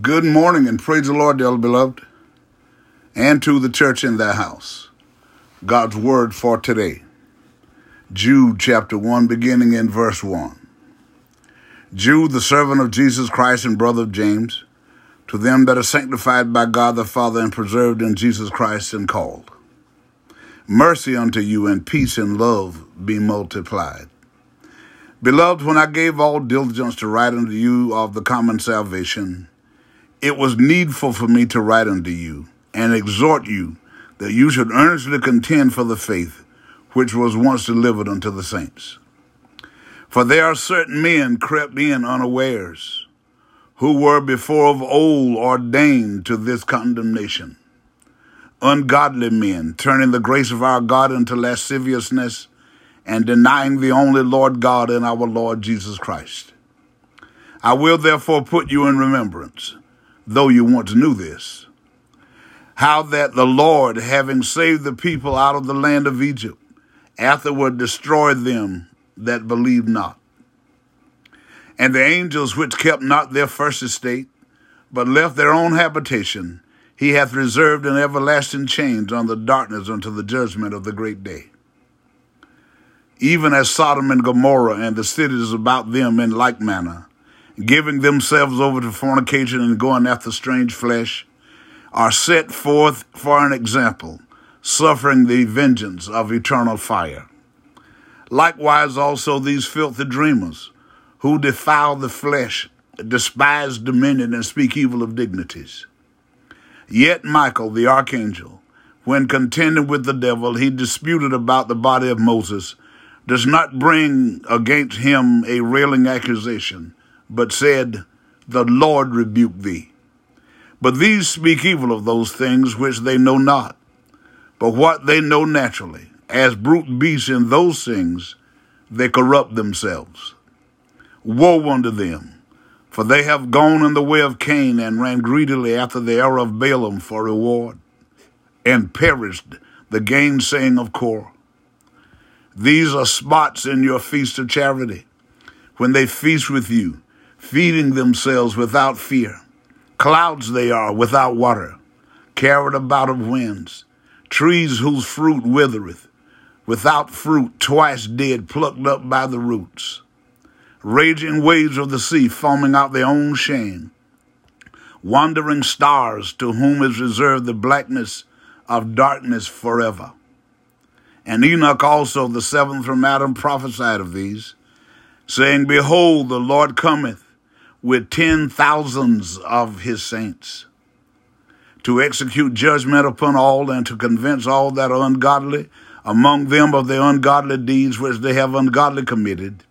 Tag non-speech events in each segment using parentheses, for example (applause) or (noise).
Good morning and praise the Lord, dearly beloved, and to the church in thy house. God's word for today. Jude chapter 1, beginning in verse 1. Jude, the servant of Jesus Christ and brother of James, to them that are sanctified by God the Father and preserved in Jesus Christ and called. Mercy unto you and peace and love be multiplied. Beloved, when I gave all diligence to write unto you of the common salvation, it was needful for me to write unto you and exhort you that you should earnestly contend for the faith which was once delivered unto the saints. For there are certain men crept in unawares, who were before of old ordained to this condemnation. Ungodly men, turning the grace of our God into lasciviousness and denying the only Lord God and our Lord Jesus Christ. I will therefore put you in remembrance though you once knew this. How that the Lord, having saved the people out of the land of Egypt, afterward destroyed them that believed not. And the angels which kept not their first estate, but left their own habitation, he hath reserved in everlasting chains on the darkness unto the judgment of the great day. Even as Sodom and Gomorrah and the cities about them in like manner, giving themselves over to fornication and going after strange flesh, are set forth for an example, suffering the vengeance of eternal fire. Likewise, also these filthy dreamers, who defile the flesh, despise dominion, and speak evil of dignities. Yet Michael, the archangel, when contending with the devil, he disputed about the body of Moses, does not bring against him a railing accusation but said, The Lord rebuke thee. But these speak evil of those things which they know not, but what they know naturally, as brute beasts in those things, they corrupt themselves. Woe unto them, for they have gone in the way of Cain and ran greedily after the error of Balaam for reward, and perished the gainsaying of Korah. These are spots in your feast of charity, when they feast with you feeding themselves without fear. Clouds they are without water, carried about of winds, trees whose fruit withereth, without fruit, twice dead, plucked up by the roots. Raging waves of the sea foaming out their own shame. Wandering stars to whom is reserved the blackness of darkness forever. And Enoch also, the seventh from Adam, prophesied of these, saying, Behold, the Lord cometh with ten thousands of his saints to execute judgment upon all and to convince all that are ungodly. Among them of their ungodly deeds which they have ungodly committed,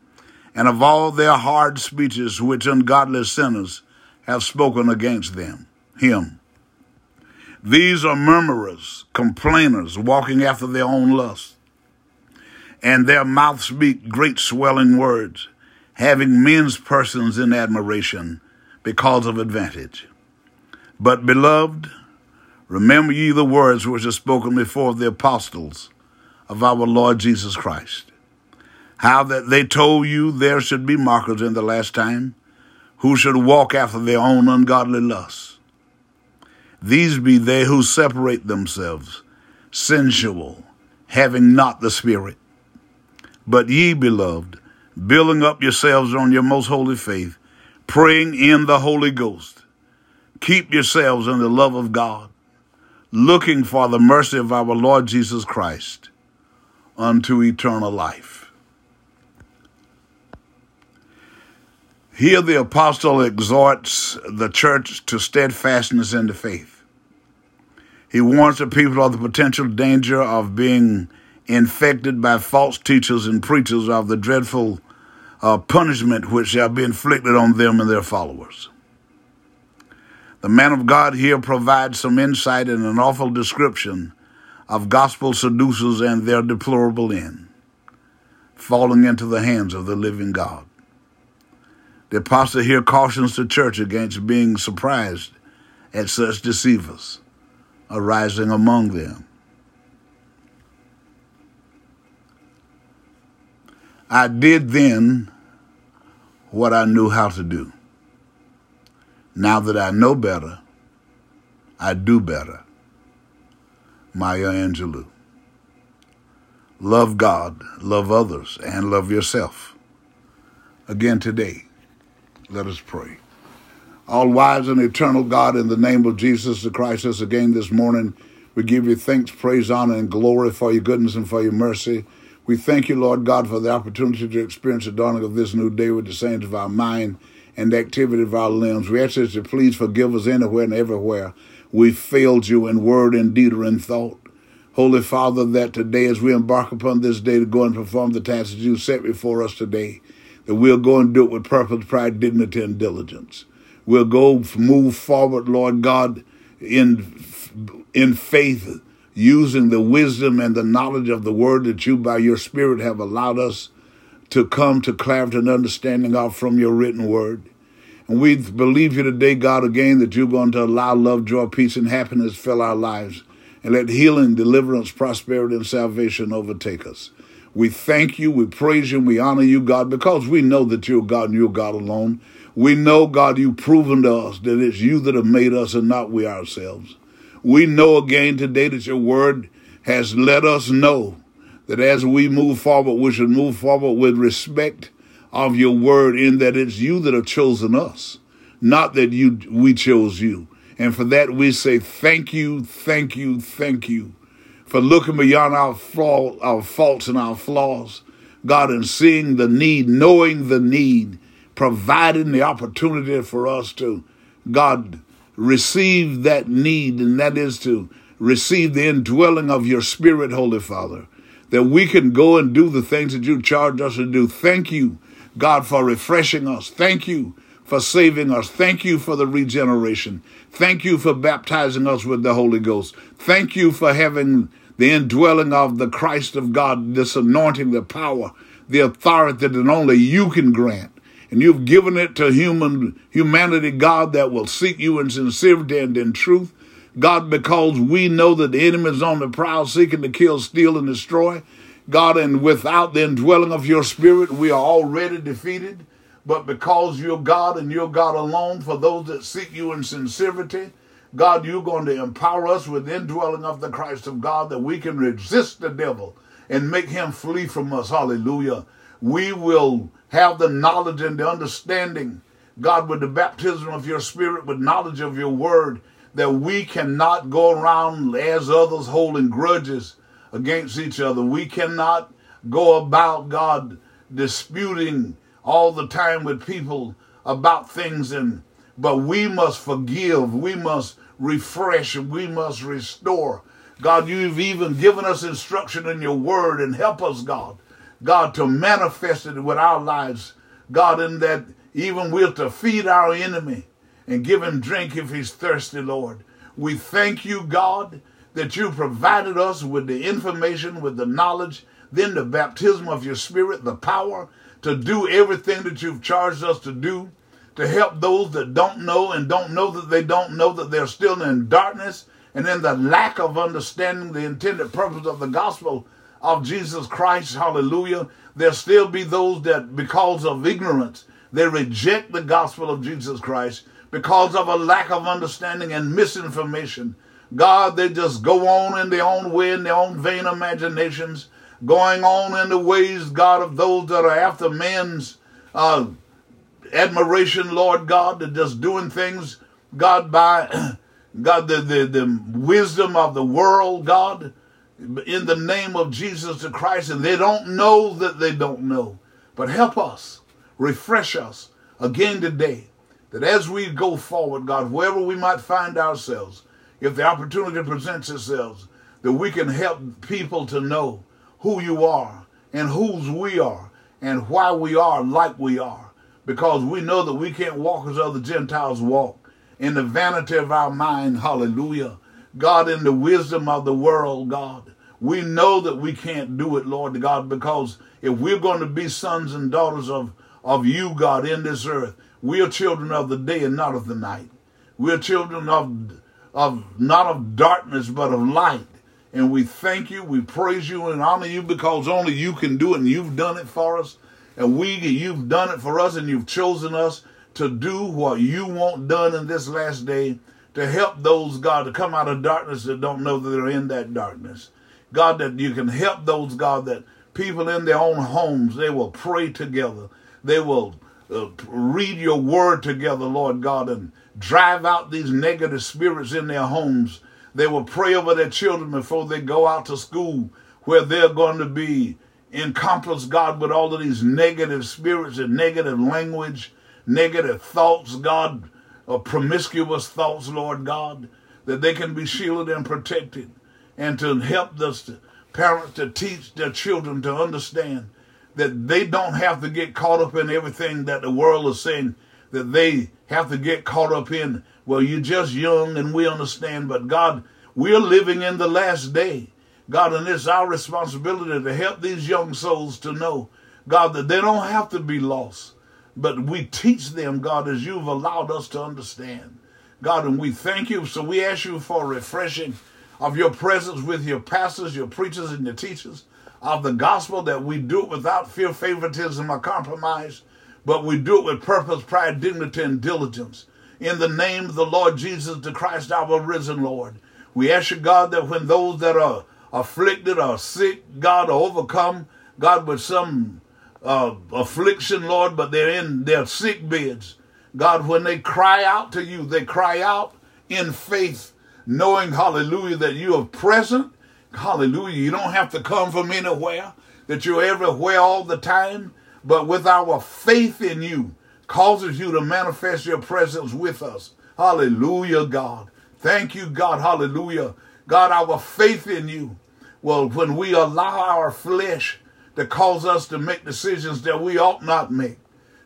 and of all their hard speeches which ungodly sinners have spoken against them, him. These are murmurers, complainers, walking after their own lust, and their mouths speak great swelling words having men's persons in admiration because of advantage. But, beloved, remember ye the words which are spoken before the apostles of our Lord Jesus Christ. How that they told you there should be mockers in the last time, who should walk after their own ungodly lusts. These be they who separate themselves, sensual, having not the Spirit. But ye, beloved, building up yourselves on your most holy faith, praying in the Holy Ghost. Keep yourselves in the love of God, looking for the mercy of our Lord Jesus Christ unto eternal life. Here the apostle exhorts the church to steadfastness in the faith. He warns the people of the potential danger of being infected by false teachers and preachers of the dreadful uh, punishment which shall be inflicted on them and their followers. The man of God here provides some insight and an awful description of gospel seducers and their deplorable end, falling into the hands of the living God. The apostle here cautions the church against being surprised at such deceivers arising among them. I did then what I knew how to do. Now that I know better, I do better. Maya Angelou. Love God, love others, and love yourself. Again today, let us pray. All wise and eternal God, in the name of Jesus the Christ, us again this morning, we give you thanks, praise, honor, and glory for your goodness and for your mercy. We thank you, Lord God, for the opportunity to experience the dawning of this new day with the saints of our mind and the activity of our limbs. We ask that you please forgive us anywhere and everywhere we failed you in word and deed or in thought. Holy Father, that today as we embark upon this day to go and perform the tasks you set before us today, that we'll go and do it with purpose, pride, dignity, and diligence. We'll go move forward, Lord God, in in faith, using the wisdom and the knowledge of the word that you by your spirit have allowed us to come to clarity and understanding of from your written word. And we believe you today, God, again, that you're going to allow love, joy, peace, and happiness fill our lives and let healing, deliverance, prosperity, and salvation overtake us. We thank you, we praise you, we honor you, God, because we know that you're God and you're God alone. We know, God, you've proven to us that it's you that have made us and not we ourselves. We know again today that your word has let us know that as we move forward, we should move forward with respect of your word in that it's you that have chosen us, not that you we chose you. And for that, we say thank you, thank you, thank you for looking beyond our, flaw, our faults and our flaws, God, and seeing the need, knowing the need, providing the opportunity for us to, God, receive that need, and that is to receive the indwelling of your Spirit, Holy Father, that we can go and do the things that you charge us to do. Thank you, God, for refreshing us. Thank you for saving us. Thank you for the regeneration. Thank you for baptizing us with the Holy Ghost. Thank you for having the indwelling of the Christ of God, this anointing, the power, the authority that only you can grant. And you've given it to human humanity, God, that will seek you in sincerity and in truth. God, because we know that the enemy is on the prowl seeking to kill, steal, and destroy. God, and without the indwelling of your spirit, we are already defeated but because you're God and you're God alone, for those that seek you in sincerity, God, you're going to empower us with indwelling of the Christ of God that we can resist the devil and make him flee from us. Hallelujah. We will have the knowledge and the understanding, God, with the baptism of your spirit, with knowledge of your word, that we cannot go around as others holding grudges against each other. We cannot go about, God, disputing all the time with people about things and but we must forgive we must refresh we must restore god you've even given us instruction in your word and help us god god to manifest it with our lives. God in that even we're to feed our enemy and give him drink if he's thirsty lord. We thank you god that you provided us with the information with the knowledge then the baptism of your spirit the power to do everything that you've charged us to do, to help those that don't know and don't know that they don't know that they're still in darkness and in the lack of understanding the intended purpose of the gospel of Jesus Christ. Hallelujah. There still be those that, because of ignorance, they reject the gospel of Jesus Christ because of a lack of understanding and misinformation. God, they just go on in their own way, in their own vain imaginations, going on in the ways, God, of those that are after men's uh, admiration, Lord God, that just doing things, God, by (clears throat) God, the, the, the wisdom of the world, God, in the name of Jesus the Christ, and they don't know that they don't know. But help us, refresh us again today, that as we go forward, God, wherever we might find ourselves, if the opportunity presents itself, that we can help people to know who you are and whose we are and why we are like we are. Because we know that we can't walk as other Gentiles walk in the vanity of our mind. Hallelujah. God, in the wisdom of the world, God. We know that we can't do it, Lord God, because if we're going to be sons and daughters of, of you, God, in this earth, we are children of the day and not of the night. We are children of, of not of darkness, but of light. And we thank you, we praise you and honor you because only you can do it and you've done it for us. And we, you've done it for us and you've chosen us to do what you want done in this last day to help those, God, to come out of darkness that don't know that they're in that darkness. God, that you can help those, God, that people in their own homes, they will pray together. They will uh, read your word together, Lord God, and drive out these negative spirits in their homes. They will pray over their children before they go out to school, where they're going to be encompassed, God, with all of these negative spirits and negative language, negative thoughts, God, or promiscuous thoughts, Lord God, that they can be shielded and protected, and to help the parents to teach their children to understand that they don't have to get caught up in everything that the world is saying that they have to get caught up in. Well, you're just young and we understand, but God, we're living in the last day. God, and it's our responsibility to help these young souls to know, God, that they don't have to be lost, but we teach them, God, as you've allowed us to understand. God, and we thank you. So we ask you for refreshing of your presence with your pastors, your preachers, and your teachers of the gospel, that we do it without fear, favoritism, or compromise, but we do it with purpose, pride, dignity, and diligence. In the name of the Lord Jesus the Christ, our risen Lord, we ask you, God, that when those that are afflicted or sick, God, are overcome, God, with some uh, affliction, Lord, but they're in their sick beds. God, when they cry out to you, they cry out in faith, knowing, hallelujah, that you are present. Hallelujah. You don't have to come from anywhere, that you're everywhere all the time, but with our faith in you, causes you to manifest your presence with us. Hallelujah, God. Thank you, God. Hallelujah. God, our faith in you. Well, when we allow our flesh to cause us to make decisions that we ought not make,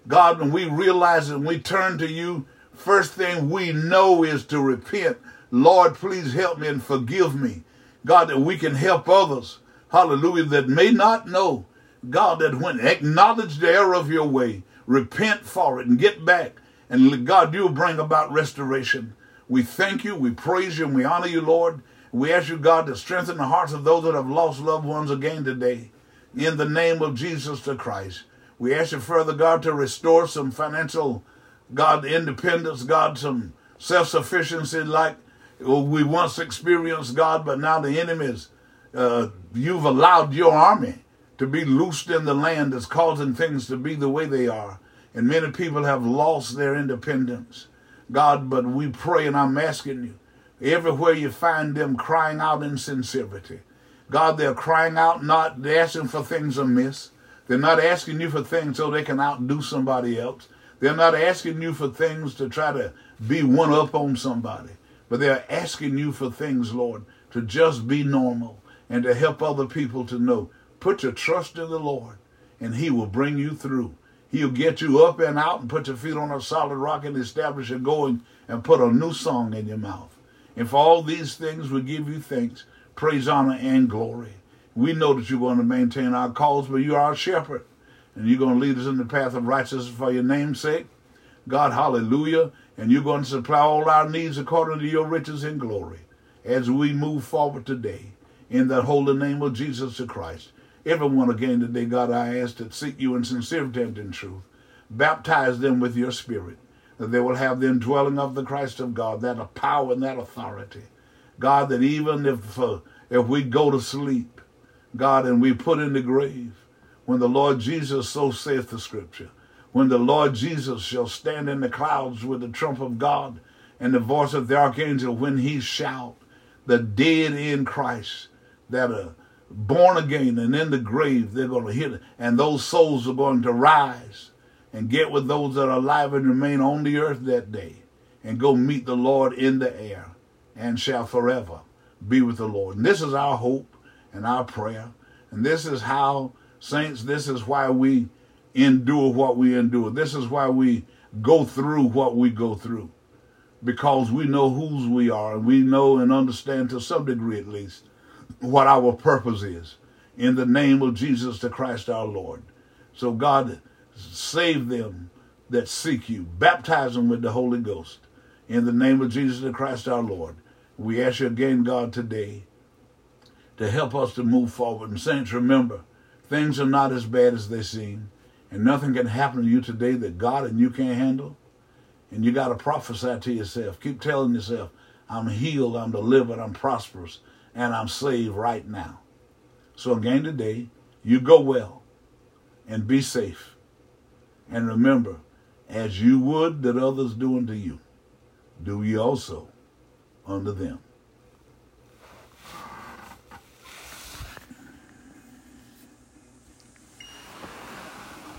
God, when we realize and we turn to you, first thing we know is to repent. Lord, please help me and forgive me. God, that we can help others, hallelujah, that may not know, God, that when acknowledge the error of your way, repent for it and get back. And God, you'll bring about restoration. We thank you, we praise you, and we honor you, Lord. We ask you, God, to strengthen the hearts of those that have lost loved ones again today. In the name of Jesus the Christ. We ask you further, God, to restore some financial, God, independence, God, some self-sufficiency like we once experienced, God, but now the enemies, uh, you've allowed your army to be loosed in the land that's causing things to be the way they are. And many people have lost their independence. God, but we pray and I'm asking you, everywhere you find them crying out in sincerity. God, they're crying out, not asking for things amiss. They're not asking you for things so they can outdo somebody else. They're not asking you for things to try to be one up on somebody. But they're asking you for things, Lord, to just be normal and to help other people to know Put your trust in the Lord, and He will bring you through. He'll get you up and out and put your feet on a solid rock and establish you going and put a new song in your mouth. And for all these things, we give you thanks, praise, honor, and glory. We know that you're going to maintain our cause, but you're our shepherd, and you're going to lead us in the path of righteousness for your name's sake. God, hallelujah. And you're going to supply all our needs according to your riches and glory as we move forward today. In the holy name of Jesus Christ. Everyone again today, God, I ask that seek you in sincerity and in truth. Baptize them with your spirit, that they will have the indwelling of the Christ of God, that power and that authority. God, that even if, uh, if we go to sleep, God, and we put in the grave, when the Lord Jesus, so saith the scripture, when the Lord Jesus shall stand in the clouds with the trump of God and the voice of the archangel, when he shout, the dead in Christ that are born again and in the grave, they're going to hit. And those souls are going to rise and get with those that are alive and remain on the earth that day and go meet the Lord in the air and shall forever be with the Lord. And this is our hope and our prayer. And this is how, saints, this is why we endure what we endure. This is why we go through what we go through. Because we know whose we are and we know and understand to some degree at least what our purpose is in the name of Jesus the Christ our Lord. So God, save them that seek you. Baptize them with the Holy Ghost. In the name of Jesus the Christ our Lord. We ask you again, God, today to help us to move forward. And saints, remember, things are not as bad as they seem. And nothing can happen to you today that God and you can't handle. And you got to prophesy to yourself. Keep telling yourself, I'm healed, I'm delivered, I'm prosperous, and I'm saved right now. So again today, you go well and be safe. And remember, as you would that others do unto you, do ye also unto them.